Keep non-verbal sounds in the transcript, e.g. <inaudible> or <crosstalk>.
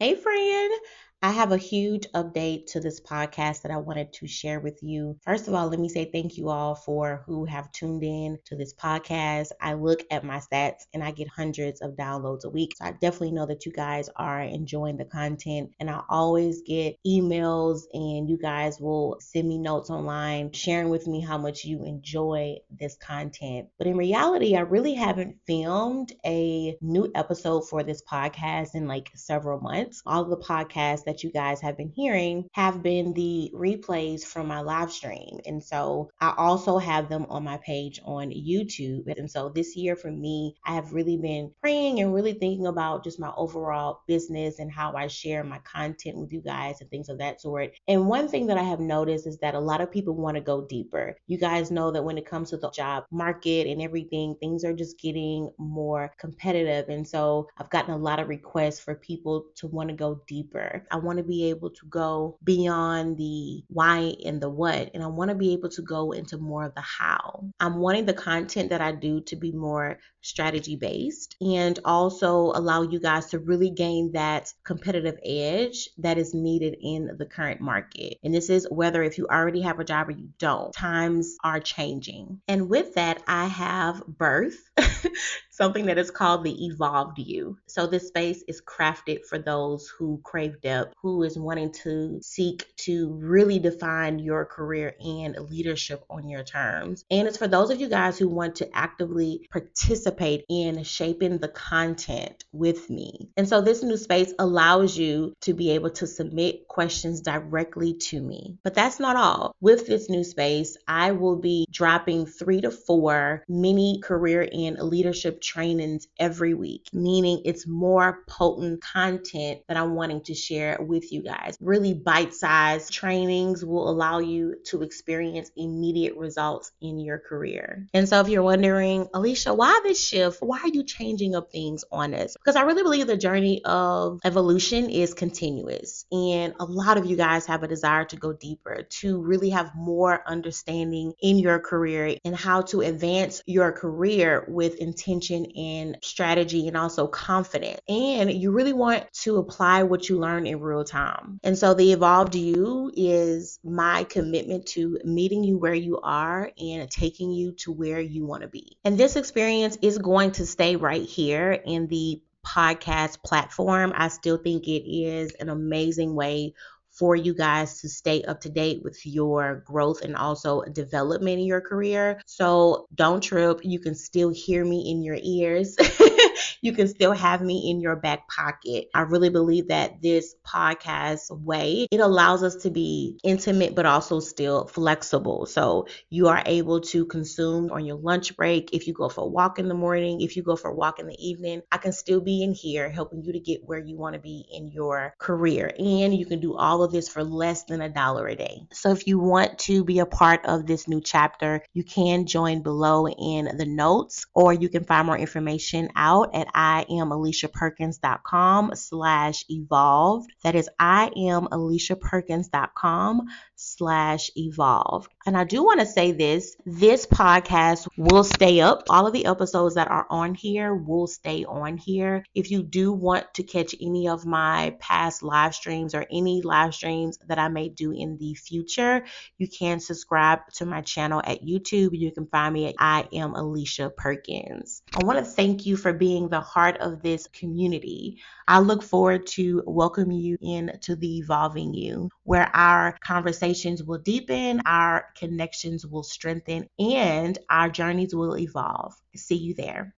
Hey, friend. I have a huge update to this podcast that I wanted to share with you. First of all, let me say thank you all for who have tuned in to this podcast. I look at my stats and I get hundreds of downloads a week. So I definitely know that you guys are enjoying the content. And I always get emails and you guys will send me notes online sharing with me how much you enjoy this content. But in reality, I really haven't filmed a new episode for this podcast in like several months. All the podcasts that you guys have been hearing have been the replays from my live stream. And so I also have them on my page on YouTube. And so this year for me, I have really been praying and really thinking about just my overall business and how I share my content with you guys and things of that sort. And one thing that I have noticed is that a lot of people want to go deeper. You guys know that when it comes to the job market and everything, things are just getting more competitive. And so I've gotten a lot of requests for people to want to go deeper. I want to be able to go beyond the why and the what, and I want to be able to go into more of the how. I'm wanting the content that I do to be more strategy based and also allow you guys to really gain that competitive edge that is needed in the current market. And this is whether if you already have a job or you don't, times are changing. And with that, I have birth. <laughs> something that is called the evolved you. So this space is crafted for those who crave depth, who is wanting to seek to really define your career and leadership on your terms. And it's for those of you guys who want to actively participate in shaping the content with me. And so this new space allows you to be able to submit questions directly to me. But that's not all. With this new space, I will be dropping three to four mini career and leadership trainings every week, meaning it's more potent content that I'm wanting to share with you guys. Really bite sized trainings will allow you to experience immediate results in your career. And so if you're wondering, Alicia, why this shift? Why are you changing up things on us? Because I really believe the journey of evolution is continuous. And a lot of you guys have a desire to go deeper, to really have more understanding in your career and how to advance your career with intention and strategy and also confidence. And you really want to apply what you learn in real time. And so the Evolved You is my commitment to meeting you where you are and taking you to where you want to be. And this experience is going to stay right here in the podcast platform. I still think it is an amazing way for you guys to stay up to date with your growth and also development in your career. So don't trip. You can still hear me in your ears. <laughs> you can still have me in your back pocket. I really believe that this podcast way, it allows us to be intimate but also still flexible. So you are able to consume on your lunch break. If you go for a walk in the morning, if you go for a walk in the evening, I can still be in here helping you to get where you want to be in your career. And you can do all of this for less than a dollar a day. So if you want to be a part of this new chapter, you can join below in the notes or you can find more information out at IamAliciaPerkins.com slash evolved. That is IamAliciaPerkins.com slash evolved. And I do want to say this this podcast will stay up. All of the episodes that are on here will stay on here. If you do want to catch any of my past live streams or any live streams that I may do in the future, you can subscribe to my channel at YouTube. You can find me at I am Alicia Perkins. I want to thank you for being the heart of this community. I look forward to welcoming you into the Evolving You, where our conversations will deepen, our connections will strengthen, and our journeys will evolve. See you there.